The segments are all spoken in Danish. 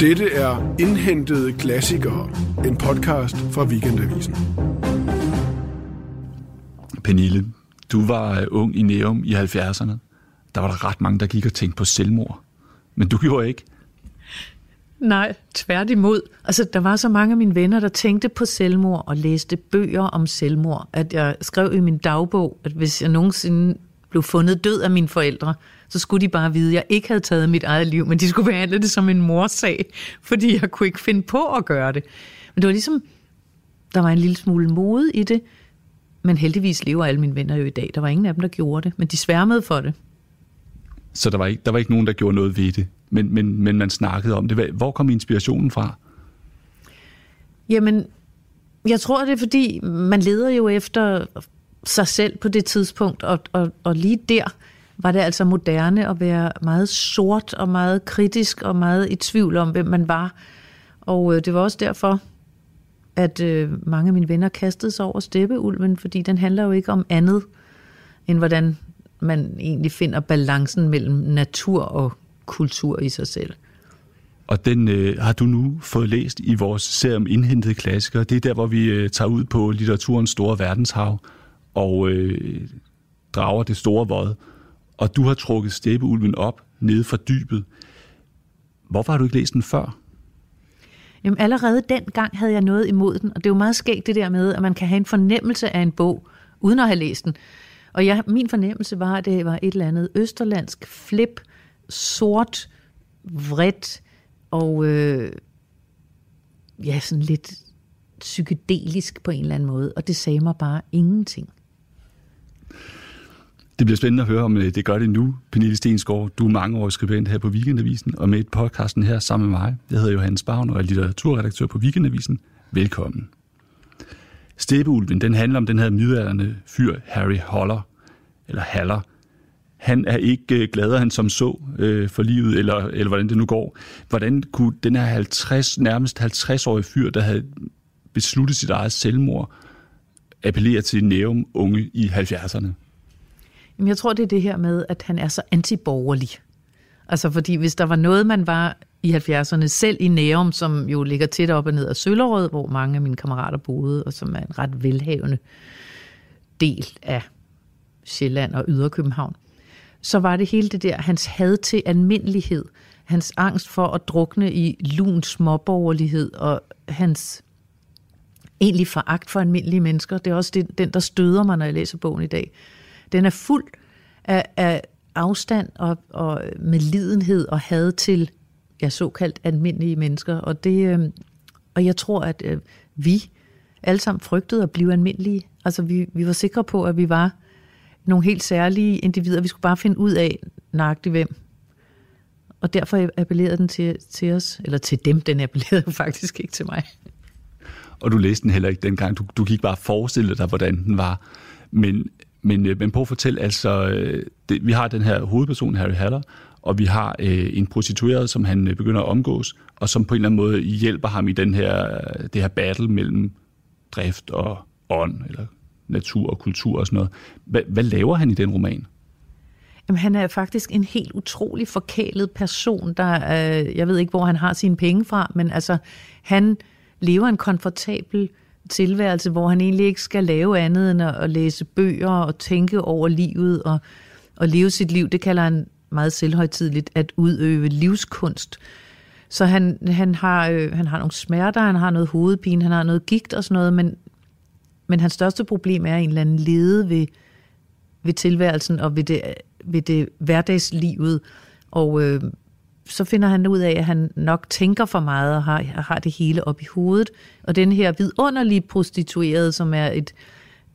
Dette er Indhentede Klassikere, en podcast fra Weekendavisen. Pernille, du var ung i Neum i 70'erne. Der var der ret mange, der gik og tænkte på selvmord. Men du gjorde ikke. Nej, tværtimod. Altså, der var så mange af mine venner, der tænkte på selvmord og læste bøger om selvmord, at jeg skrev i min dagbog, at hvis jeg nogensinde blev fundet død af mine forældre, så skulle de bare vide, at jeg ikke havde taget mit eget liv, men de skulle behandle det som en morsag, fordi jeg kunne ikke finde på at gøre det. Men det var ligesom, der var en lille smule mode i det, men heldigvis lever alle mine venner jo i dag. Der var ingen af dem, der gjorde det, men de sværmede for det. Så der var ikke, der var ikke nogen, der gjorde noget ved det, men, men, men man snakkede om det. Hvor kom inspirationen fra? Jamen, jeg tror, det er fordi, man leder jo efter sig selv på det tidspunkt, og, og, og lige der var det altså moderne at være meget sort og meget kritisk og meget i tvivl om, hvem man var. Og øh, det var også derfor, at øh, mange af mine venner kastede sig over steppeulven, fordi den handler jo ikke om andet, end hvordan man egentlig finder balancen mellem natur og kultur i sig selv. Og den øh, har du nu fået læst i vores serie om indhentede klassikere. Det er der, hvor vi øh, tager ud på litteraturens store verdenshav og øh, drager det store vod. Og du har trukket steppeulven op nede fra dybet. Hvorfor har du ikke læst den før? Jamen allerede dengang havde jeg noget imod den, og det er jo meget skægt det der med, at man kan have en fornemmelse af en bog, uden at have læst den. Og jeg, min fornemmelse var, at det var et eller andet østerlandsk flip, sort, vredt og øh, ja, sådan lidt psykedelisk på en eller anden måde. Og det sagde mig bare ingenting. Det bliver spændende at høre, om øh, det gør det nu. Pernille Stensgaard, du er mange år skribent her på Weekendavisen, og med et podcasten her sammen med mig. Jeg hedder Johannes Bavn og er litteraturredaktør på Weekendavisen. Velkommen. Steppeulven, den handler om den her middelalderne fyr, Harry Holler, eller Haller. Han er ikke øh, gladere end som så øh, for livet, eller, eller hvordan det nu går. Hvordan kunne den her 50, nærmest 50-årige fyr, der havde besluttet sit eget selvmord, appellere til Neum unge i 70'erne? Jamen, jeg tror, det er det her med, at han er så antiborgerlig. Altså, fordi hvis der var noget, man var i 70'erne, selv i Nærum, som jo ligger tæt op og ned af Søllerød, hvor mange af mine kammerater boede, og som er en ret velhavende del af Sjælland og Yderkøbenhavn, så var det hele det der, hans had til almindelighed, hans angst for at drukne i lun småborgerlighed, og hans egentlig foragt for almindelige mennesker. Det er også det, den, der støder mig, når jeg læser bogen i dag. Den er fuld af, af afstand og, og medlidenhed og had til ja, såkaldt almindelige mennesker. Og, det, øh, og jeg tror, at øh, vi alle sammen frygtede at blive almindelige. Altså vi, vi var sikre på, at vi var nogle helt særlige individer. Vi skulle bare finde ud af nøjagtigt hvem. Og derfor appellerede den til, til os, eller til dem, den appellerede faktisk ikke til mig. Og du læste den heller ikke dengang. Du, du gik bare forestille dig, hvordan den var. Men, men, øh, men prøv at fortælle, altså, øh, det, vi har den her hovedperson, Harry Haller, og vi har øh, en prostitueret, som han øh, begynder at omgås, og som på en eller anden måde hjælper ham i den her, øh, det her battle mellem drift og ånd, eller natur og kultur og sådan noget. Hvad, hvad laver han i den roman? Jamen, han er faktisk en helt utrolig forkælet person, der, øh, jeg ved ikke, hvor han har sine penge fra, men altså, han lever en komfortabel tilværelse, hvor han egentlig ikke skal lave andet end at, læse bøger og tænke over livet og, og leve sit liv. Det kalder han meget selvhøjtidligt at udøve livskunst. Så han, han, har, øh, han har nogle smerter, han har noget hovedpine, han har noget gigt og sådan noget, men, men hans største problem er en eller anden lede ved, ved tilværelsen og ved det, ved det hverdagslivet. Og øh, så finder han ud af, at han nok tænker for meget og har, har det hele op i hovedet. Og den her vidunderlige prostituerede, som er et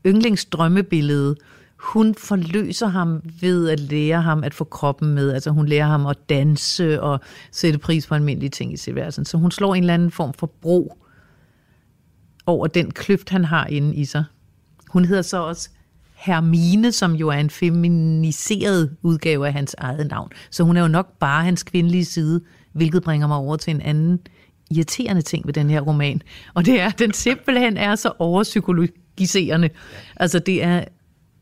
yndlingsdrømmebillede, hun forløser ham ved at lære ham at få kroppen med. Altså hun lærer ham at danse og sætte pris på almindelige ting i tilværelsen. Så hun slår en eller anden form for bro over den kløft, han har inde i sig. Hun hedder så også Hermine, som jo er en feminiseret udgave af hans eget navn. Så hun er jo nok bare hans kvindelige side, hvilket bringer mig over til en anden irriterende ting ved den her roman. Og det er, at den simpelthen er så overpsykologiserende. Altså det er,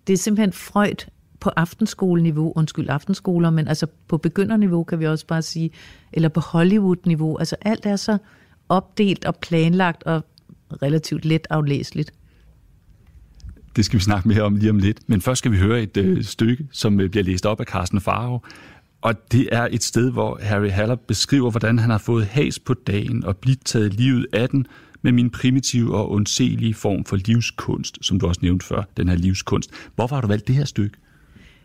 det er simpelthen Freud på aftenskoleniveau, undskyld aftenskoler, men altså på begynderniveau kan vi også bare sige, eller på Hollywood-niveau. Altså alt er så opdelt og planlagt og relativt let aflæseligt. Det skal vi snakke mere om lige om lidt. Men først skal vi høre et øh, stykke, som øh, bliver læst op af Carsten Faro. Og det er et sted, hvor Harry Haller beskriver, hvordan han har fået has på dagen og blivet taget livet af den med min primitive og ondselige form for livskunst, som du også nævnte før, den her livskunst. Hvorfor har du valgt det her stykke?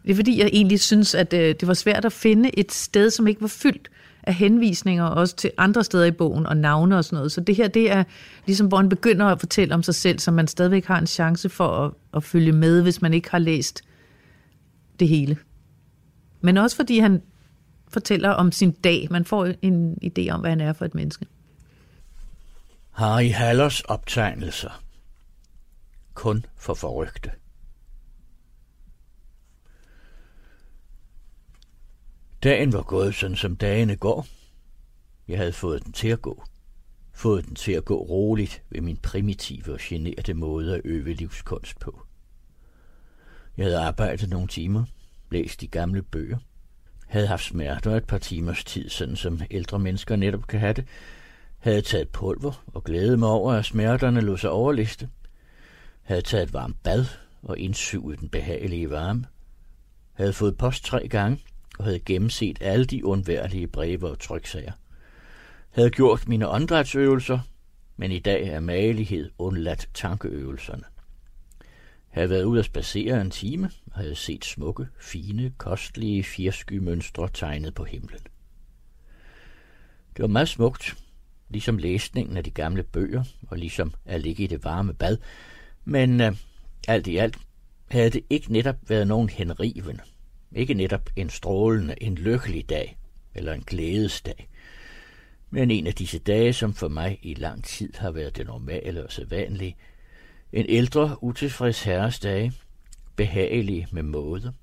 Det er fordi, jeg egentlig synes, at øh, det var svært at finde et sted, som ikke var fyldt af henvisninger også til andre steder i bogen og navne og sådan noget. Så det her, det er ligesom, hvor han begynder at fortælle om sig selv, så man stadigvæk har en chance for at, at følge med, hvis man ikke har læst det hele. Men også fordi han fortæller om sin dag. Man får en idé om, hvad han er for et menneske. Harry Hallers optegnelser. Kun for forrygte. Dagen var gået sådan, som dagene går. Jeg havde fået den til at gå. Fået den til at gå roligt ved min primitive og generte måde at øve livskunst på. Jeg havde arbejdet nogle timer, læst de gamle bøger, havde haft smerter et par timers tid, sådan som ældre mennesker netop kan have det, havde taget pulver og glædet mig over, at smerterne lå sig overliste, havde taget et varmt bad og indsuget den behagelige varme, havde fået post tre gange havde gennemset alle de undværlige breve og tryksager, havde gjort mine åndedrætsøvelser, men i dag er malighed undladt tankeøvelserne. Havde været ude at spacere en time og havde set smukke, fine, kostlige fjerskymønstre tegnet på himlen. Det var meget smukt, ligesom læsningen af de gamle bøger, og ligesom at ligge i det varme bad, men øh, alt i alt havde det ikke netop været nogen henrivende, ikke netop en strålende, en lykkelig dag, eller en glædesdag, men en af disse dage, som for mig i lang tid har været det normale og sædvanlige, en ældre, utilfreds herres dage, behagelige med måde,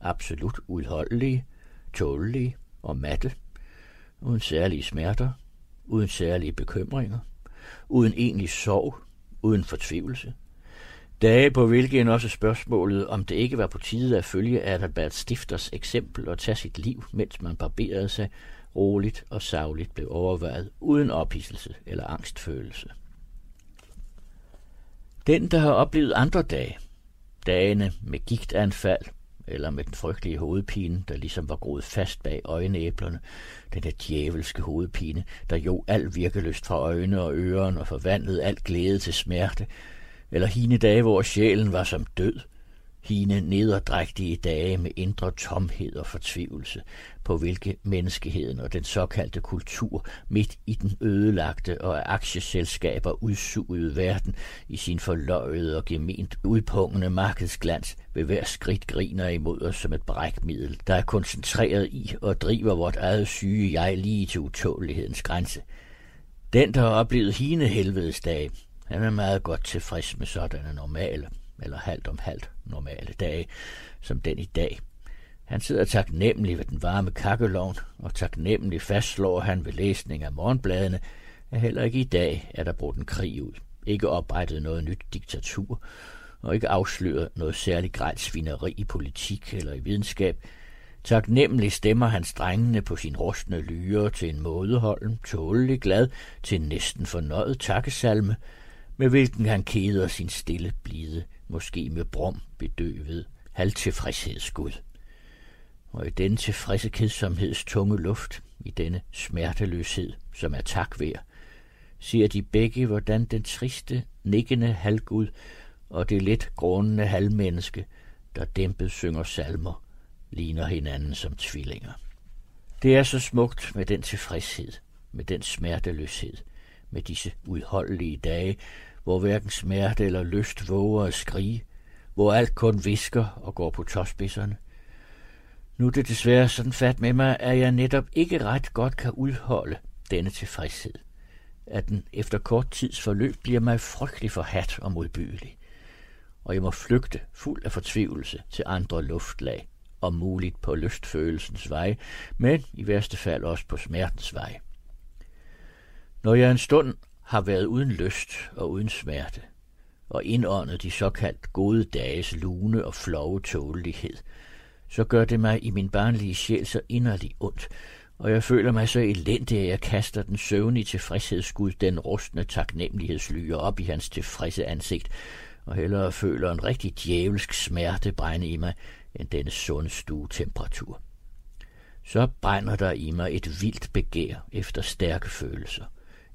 absolut udholdelige, tålelige og matte, uden særlige smerter, uden særlige bekymringer, uden egentlig sorg, uden fortvivlelse. Dage, på hvilken også spørgsmålet, om det ikke var på tide at følge Adalbert Stifters eksempel og tage sit liv, mens man barberede sig, roligt og savligt blev overvejet, uden ophidselse eller angstfølelse. Den, der har oplevet andre dage, dagene med gigtanfald, eller med den frygtelige hovedpine, der ligesom var groet fast bag øjenæblerne, den der djævelske hovedpine, der jo al virkeløst fra øjne og øren og forvandlede alt glæde til smerte, eller hine dage, hvor sjælen var som død, hine nederdrægtige dage med indre tomhed og fortvivlelse, på hvilke menneskeheden og den såkaldte kultur midt i den ødelagte og af aktieselskaber udsugede verden i sin forløjede og gement udpungende markedsglans ved hver skridt griner imod os som et brækmiddel, der er koncentreret i og driver vort eget syge jeg lige til utålighedens grænse. Den, der har oplevet hine helvedes dage, han er meget godt tilfreds med sådanne normale, eller halvt om halvt normale dage, som den i dag. Han sidder taknemmelig ved den varme kakkelovn, og taknemmelig fastslår han ved læsning af morgenbladene, at heller ikke i dag er der brugt en krig ud, ikke oprettet noget nyt diktatur, og ikke afsløret noget særligt grejt svineri i politik eller i videnskab. Taknemmelig stemmer han strengene på sin rustne lyre til en mådeholden, tålelig glad, til en næsten fornøjet takkesalme, med hvilken han keder sin stille blide, måske med brom bedøvet, halvtilfredshedsskud. Og i denne tilfredse kedsomheds tunge luft, i denne smerteløshed, som er takvær, ser de begge, hvordan den triste, nikkende halvgud og det lidt grånende halvmenneske, der dæmpet synger salmer, ligner hinanden som tvillinger. Det er så smukt med den tilfredshed, med den smerteløshed, med disse udholdelige dage, hvor hverken smerte eller lyst våger at skrige, hvor alt kun visker og går på tåspidserne. Nu er det desværre sådan fat med mig, at jeg netop ikke ret godt kan udholde denne tilfredshed. At den efter kort tids forløb bliver mig frygtelig forhat og modbydelig. Og jeg må flygte fuld af fortvivlelse til andre luftlag, om muligt på lystfølelsens vej, men i værste fald også på smertens vej. Når jeg en stund har været uden lyst og uden smerte, og indåndet de såkaldt gode dages lune og flove tålelighed, så gør det mig i min barnlige sjæl så inderlig ondt, og jeg føler mig så elendig, at jeg kaster den søvnige tilfredshedsgud, den rustne taknemmelighedslyer op i hans tilfredse ansigt, og hellere føler en rigtig djævelsk smerte brænde i mig, end denne sunde stuetemperatur. Så brænder der i mig et vildt begær efter stærke følelser,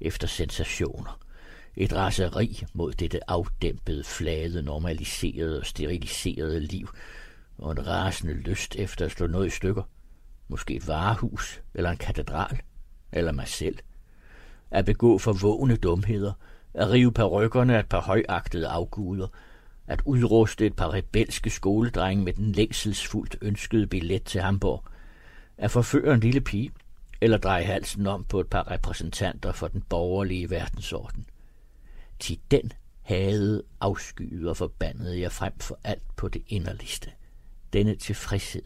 efter sensationer, et raseri mod dette afdæmpede, flade, normaliserede og steriliserede liv, og en rasende lyst efter at slå noget i stykker. Måske et varehus, eller en katedral, eller mig selv. At begå forvågne dumheder, at rive perukkerne af et par højagtede afguder, at udruste et par rebelske skoledrenge med den længselsfuldt ønskede billet til Hamburg, at forføre en lille pige, eller dreje halsen om på et par repræsentanter for den borgerlige verdensorden. Til den havde, afskyet og forbandede jeg frem for alt på det inderligste. Denne tilfredshed,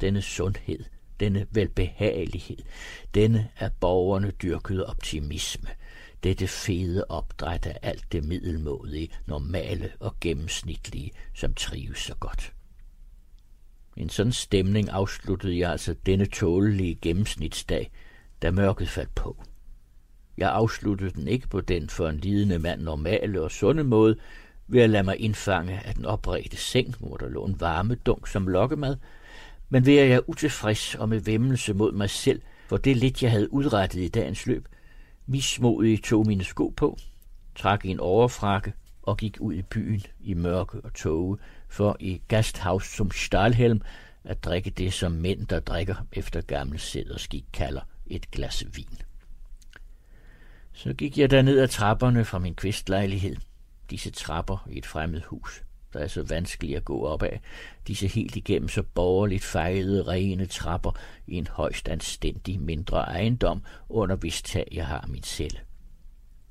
denne sundhed, denne velbehagelighed, denne af borgerne dyrkede optimisme, dette fede opdræt af alt det middelmådige, normale og gennemsnitlige, som trives så godt. En sådan stemning afsluttede jeg altså denne tålelige gennemsnitsdag, da mørket faldt på. Jeg afsluttede den ikke på den for en lidende mand normale og sunde måde, ved at lade mig indfange af den opredte seng, hvor der lå en varme dunk som lokkemad, men ved at jeg utilfreds og med vemmelse mod mig selv for det lidt, jeg havde udrettet i dagens løb, mismodigt tog mine sko på, trak en overfrakke og gik ud i byen i mørke og tåge, for i Gasthaus som Stahlhelm at drikke det, som mænd, der drikker efter gammel sæderskik, kalder et glas vin. Så gik jeg ned ad trapperne fra min kvistlejlighed. Disse trapper i et fremmed hus, der er så vanskeligt at gå op af. Disse helt igennem så borgerligt fejlede, rene trapper i en højst anstændig mindre ejendom, under hvis tag jeg har min celle.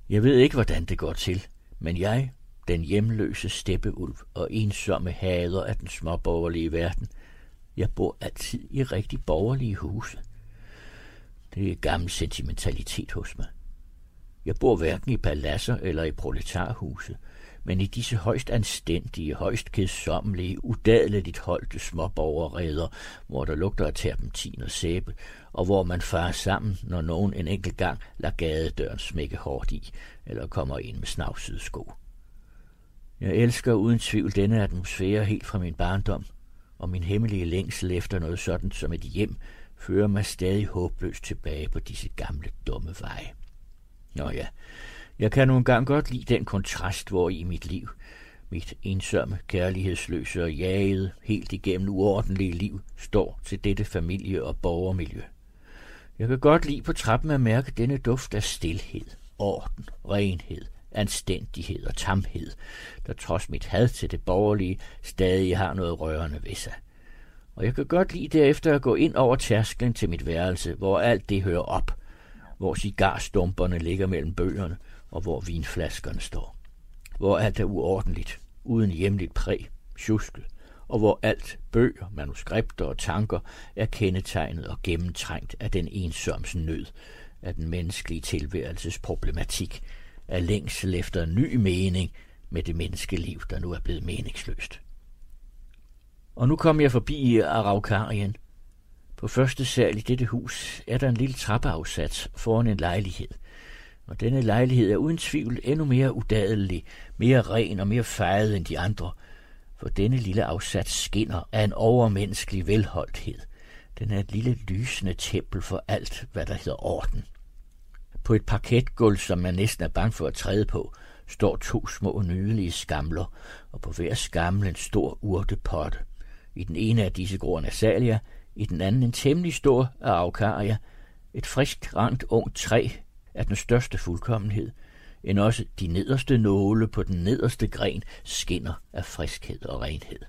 Jeg ved ikke, hvordan det går til, men jeg, den hjemløse steppeulv og ensomme hader af den småborgerlige verden, jeg bor altid i rigtig borgerlige huse. Det er gammel sentimentalitet hos mig. Jeg bor hverken i paladser eller i proletarhuse, men i disse højst anstændige, højst kedsommelige, udadeligt holdte småborgerreder, hvor der lugter af terpentin og sæbe, og hvor man farer sammen, når nogen en enkelt gang lader gadedøren smække hårdt i, eller kommer ind med snavsede sko. Jeg elsker uden tvivl denne atmosfære helt fra min barndom, og min hemmelige længsel efter noget sådan som et hjem fører mig stadig håbløst tilbage på disse gamle dumme veje. Nå ja, jeg kan nogle gange godt lide den kontrast, hvor i mit liv, mit ensomme, kærlighedsløse og jagede, helt igennem uordentlige liv, står til dette familie- og borgermiljø. Jeg kan godt lide på trappen at mærke denne duft af stilhed, orden, renhed, anstændighed og tamhed, der trods mit had til det borgerlige stadig har noget rørende ved sig. Og jeg kan godt lide derefter at gå ind over tærsklen til mit værelse, hvor alt det hører op, hvor cigarstumperne ligger mellem bøgerne, og hvor vinflaskerne står. Hvor alt er uordentligt, uden hjemligt præg, tjusket, og hvor alt, bøger, manuskripter og tanker, er kendetegnet og gennemtrængt af den ensoms nød, af den menneskelige tilværelses problematik, af længsel efter en ny mening med det menneskeliv, der nu er blevet meningsløst. Og nu kom jeg forbi Araukarien. På første sal i dette hus er der en lille trappeafsats foran en lejlighed – og denne lejlighed er uden tvivl endnu mere udadelig, mere ren og mere fejet end de andre, for denne lille afsats skinner af en overmenneskelig velholdthed. Den er et lille lysende tempel for alt, hvad der hedder orden. På et parketgulv, som man næsten er bange for at træde på, står to små nydelige skamler, og på hver skammel en stor urtepotte. I den ene af disse gror nasalia, i den anden en temmelig stor aukaria et frisk rent ungt træ af den største fuldkommenhed, end også de nederste nåle på den nederste gren skinner af friskhed og renhed.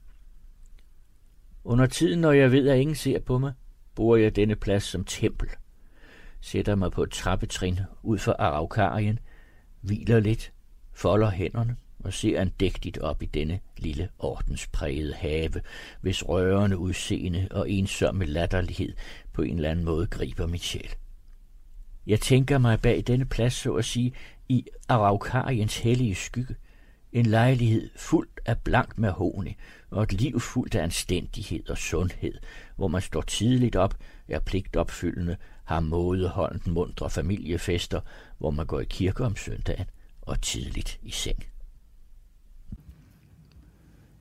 Under tiden, når jeg ved, at ingen ser på mig, bruger jeg denne plads som tempel, sætter mig på et trappetrin ud for Araukarien, hviler lidt, folder hænderne og ser andægtigt op i denne lille ordensprægede have, hvis rørende udseende og ensomme latterlighed på en eller anden måde griber mit sjæl. Jeg tænker mig bag denne plads, så at sige, i Araukariens hellige skygge, En lejlighed fuld af blank mahoni og et liv fuldt af anstændighed og sundhed, hvor man står tidligt op, er pligtopfyldende, har mådeholdt mundre familiefester, hvor man går i kirke om søndagen og tidligt i seng.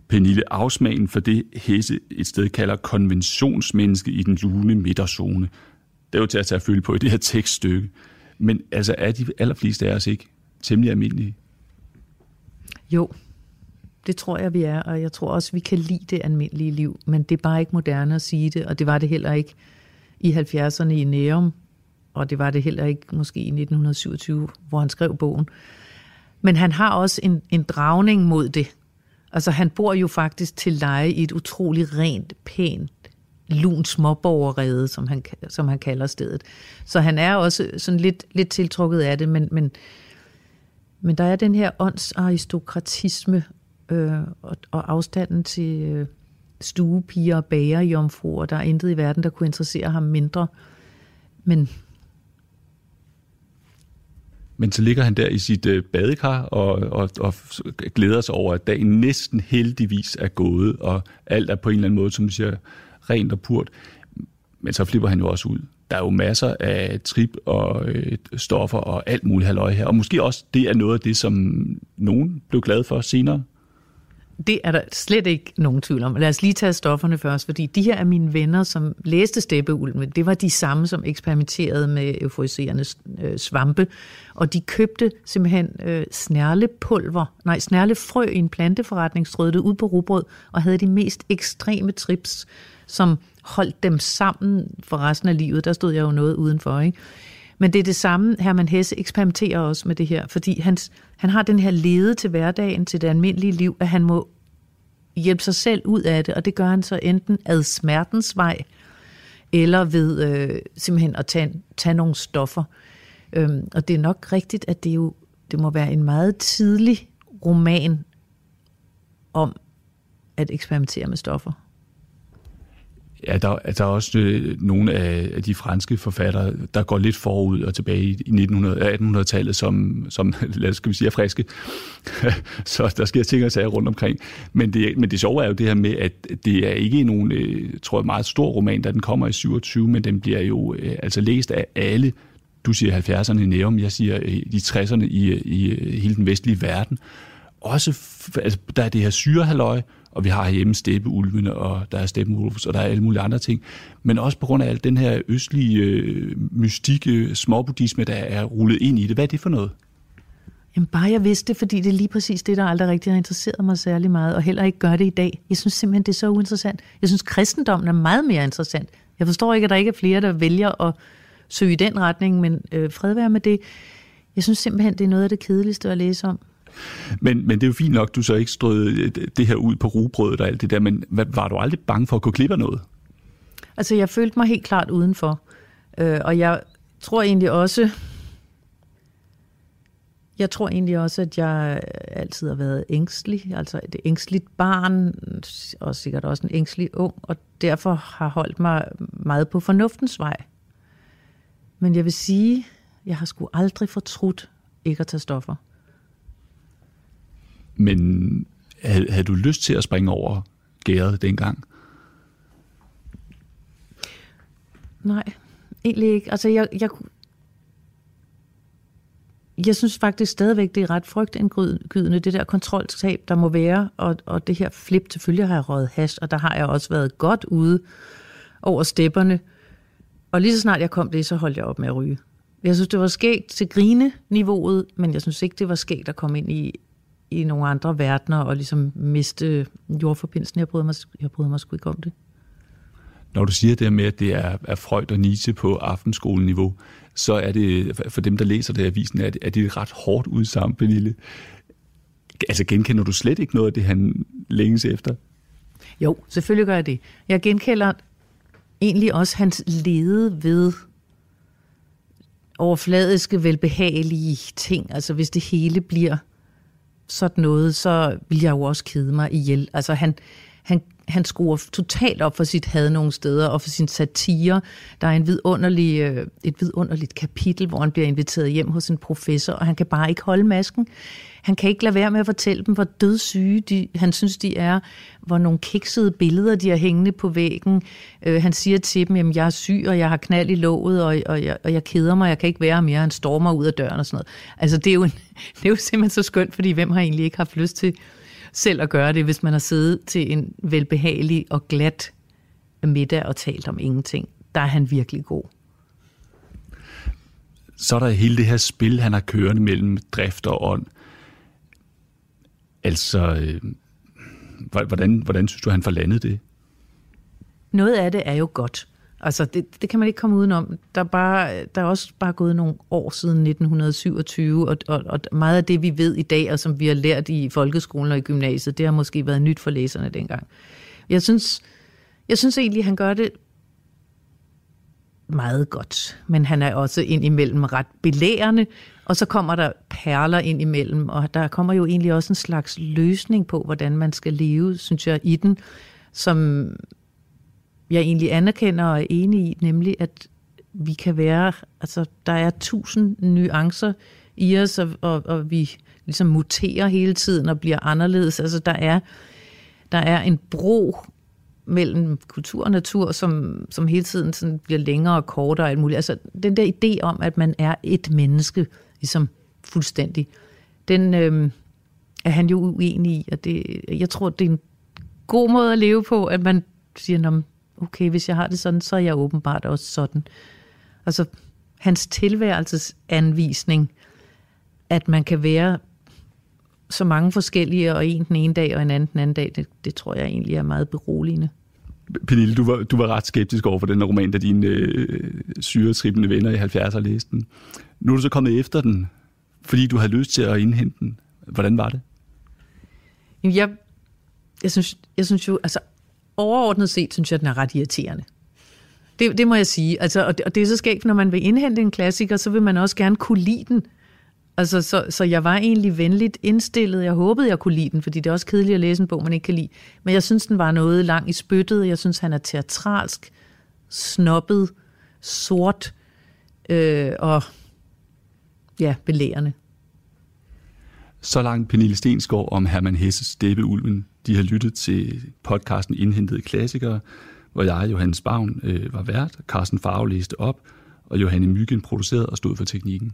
Pernille afsmagen for det Hesse et sted kalder konventionsmenneske i den lune midterzone. Det er jo til at tage følge på i det her tekststykke. Men altså er de allerfleste af os ikke temmelig almindelige? Jo, det tror jeg, vi er, og jeg tror også, vi kan lide det almindelige liv, men det er bare ikke moderne at sige det, og det var det heller ikke i 70'erne i Nærum, og det var det heller ikke måske i 1927, hvor han skrev bogen. Men han har også en, en dragning mod det. Altså han bor jo faktisk til leje i et utroligt rent, pænt, lun småborgerrede, som han, som han kalder stedet. Så han er også sådan lidt, lidt tiltrukket af det, men, men, men der er den her åndsaristokratisme øh, og, og afstanden til øh, stuepiger og bagerjomfruer. Der er intet i verden, der kunne interessere ham mindre. Men men så ligger han der i sit øh, badekar og, og, og glæder sig over, at dagen næsten heldigvis er gået, og alt er på en eller anden måde, som du siger, rent og purt. Men så flipper han jo også ud. Der er jo masser af trip og øh, stoffer og alt muligt halløj her. Og måske også det er noget af det, som nogen blev glad for senere. Det er der slet ikke nogen tvivl om. Lad os lige tage stofferne først, fordi de her er mine venner, som læste Steppeulven. Det var de samme, som eksperimenterede med euforiserende øh, svampe. Og de købte simpelthen øh, snærlepulver, nej, snærlefrø i en planteforretning, strøede ud på rugbrød og havde de mest ekstreme trips, som holdt dem sammen for resten af livet. Der stod jeg jo noget udenfor, ikke? Men det er det samme, Herman Hesse eksperimenterer også med det her, fordi han, han har den her lede til hverdagen, til det almindelige liv, at han må hjælpe sig selv ud af det, og det gør han så enten ad smertens vej, eller ved øh, simpelthen at tage, tage nogle stoffer. Øhm, og det er nok rigtigt, at det jo det må være en meget tidlig roman om at eksperimentere med stoffer. Ja, der, der er også øh, nogle af, de franske forfattere, der går lidt forud og tilbage i 1900, 1800-tallet, som, som lad os, skal vi sige, er friske. så der sker ting og sager rundt omkring. Men det, men det sjove er jo det her med, at det er ikke nogen, øh, tror jeg, meget stor roman, da den kommer i 27, men den bliver jo øh, altså læst af alle. Du siger 70'erne i Nærum, jeg siger øh, de 60'erne i, i, øh, i øh, hele den vestlige verden. Også, altså, der er det her syrehalløj, og vi har herhjemme steppeulvene, og der er steppenulvs, og der er alle mulige andre ting. Men også på grund af alt den her østlige øh, mystikke øh, småbuddhisme, der er rullet ind i det. Hvad er det for noget? Jamen bare jeg vidste det, fordi det er lige præcis det, der aldrig rigtig har interesseret mig særlig meget, og heller ikke gør det i dag. Jeg synes simpelthen, det er så uinteressant. Jeg synes, kristendommen er meget mere interessant. Jeg forstår ikke, at der ikke er flere, der vælger at søge i den retning, men øh, fred være med det. Jeg synes simpelthen, det er noget af det kedeligste at læse om. Men, men det er jo fint nok, du så ikke strøede øh, det her ud på rugbrødet og alt det der, men var du aldrig bange for at gå glip af noget? Altså, jeg følte mig helt klart udenfor. Øh, og jeg tror egentlig også, jeg tror egentlig også, at jeg øh, altid har været ængstelig, altså et ængstligt barn, og sikkert også en ængstelig ung, og derfor har holdt mig meget på fornuftens vej. Men jeg vil sige, jeg har sgu aldrig fortrudt ikke at tage stoffer. Men havde, havde du lyst til at springe over gæret dengang? Nej, egentlig ikke. Altså, jeg, jeg, jeg synes faktisk stadigvæk, det er ret frygtindgydende, det der kontroltab, der må være, og, og det her flip, selvfølgelig har jeg røget hash, og der har jeg også været godt ude over stepperne. Og lige så snart jeg kom det, så holdt jeg op med at ryge. Jeg synes, det var skægt til grine-niveauet, men jeg synes ikke, det var skægt at komme ind i i nogle andre verdener og ligesom miste jordforbindelsen. Jeg bryder mig, jeg bryder mig sgu ikke om det. Når du siger det med, at det er, er Freud og Nietzsche på aftenskoleniveau, så er det, for dem, der læser det i avisen, er det, er det ret hårdt udsagn, Pernille. Altså genkender du slet ikke noget af det, han længes efter? Jo, selvfølgelig gør jeg det. Jeg genkender egentlig også hans lede ved overfladiske, velbehagelige ting. Altså hvis det hele bliver sådan noget, så vil jeg jo også kede mig ihjel. Altså han, han, han skruer totalt op for sit had nogle steder, og for sin satire. Der er en vidunderlig, øh, et vidunderligt kapitel, hvor han bliver inviteret hjem hos en professor, og han kan bare ikke holde masken. Han kan ikke lade være med at fortælle dem, hvor dødssyge de, han synes, de er, hvor nogle kiksede billeder, de har hængende på væggen. Øh, han siger til dem, at jeg er syg, og jeg har knald i låget, og, og, jeg, og jeg keder mig, jeg kan ikke være mere. Han stormer ud af døren og sådan noget. Altså, det er jo, en, det er jo simpelthen så skønt, fordi hvem har egentlig ikke haft lyst til selv at gøre det, hvis man har siddet til en velbehagelig og glat middag og talt om ingenting. Der er han virkelig god. Så er der hele det her spil, han har kørende mellem drift og ånd. Altså, øh, hvordan, hvordan synes du, han får landet det? Noget af det er jo godt. Altså, det, det kan man ikke komme udenom. Der er, bare, der er også bare gået nogle år siden 1927, og, og, og meget af det, vi ved i dag, og som vi har lært i folkeskolen og i gymnasiet, det har måske været nyt for læserne dengang. Jeg synes, jeg synes egentlig, han gør det meget godt, men han er også indimellem ret belærende, og så kommer der perler ind imellem, og der kommer jo egentlig også en slags løsning på, hvordan man skal leve, synes jeg, i den, som jeg egentlig anerkender og er enig i, nemlig at vi kan være, altså der er tusind nuancer i os, og, og, og vi ligesom muterer hele tiden og bliver anderledes. Altså der er, der er en bro mellem kultur og natur, som, som hele tiden sådan bliver længere og kortere og alt muligt. Altså den der idé om, at man er et menneske, ligesom fuldstændig, den øh, er han jo uenig i, og det, jeg tror, det er en god måde at leve på, at man siger, okay, hvis jeg har det sådan, så er jeg åbenbart også sådan. Altså, hans tilværelsesanvisning, at man kan være så mange forskellige, og en den ene dag, og en anden den anden dag, det, det tror jeg egentlig er meget beroligende. Pernille, du var, du var ret skeptisk over for den roman, da dine øh, syretrippende venner i 70'erne læste den. Nu er du så kommet efter den, fordi du havde lyst til at indhente den. Hvordan var det? Jeg, jeg, synes, jeg synes jo, altså overordnet set, synes jeg, den er ret irriterende. Det, det må jeg sige. Altså, og, det, og det er så skægt, når man vil indhente en klassiker, så vil man også gerne kunne lide den. Altså, så, så jeg var egentlig venligt indstillet. Jeg håbede, jeg kunne lide den, fordi det er også kedeligt at læse en bog, man ikke kan lide. Men jeg synes, den var noget lang i spyttet. Jeg synes, han er teatralsk, snobbet, sort øh, og ja, belærende. Så langt Pernille Stensgaard om Herman Hesses Steppeulven. De har lyttet til podcasten Indhentede Klassikere, hvor jeg, Johannes Bavn, øh, var vært, Carsten Farve læste op, og Johanne Myggen producerede og stod for teknikken.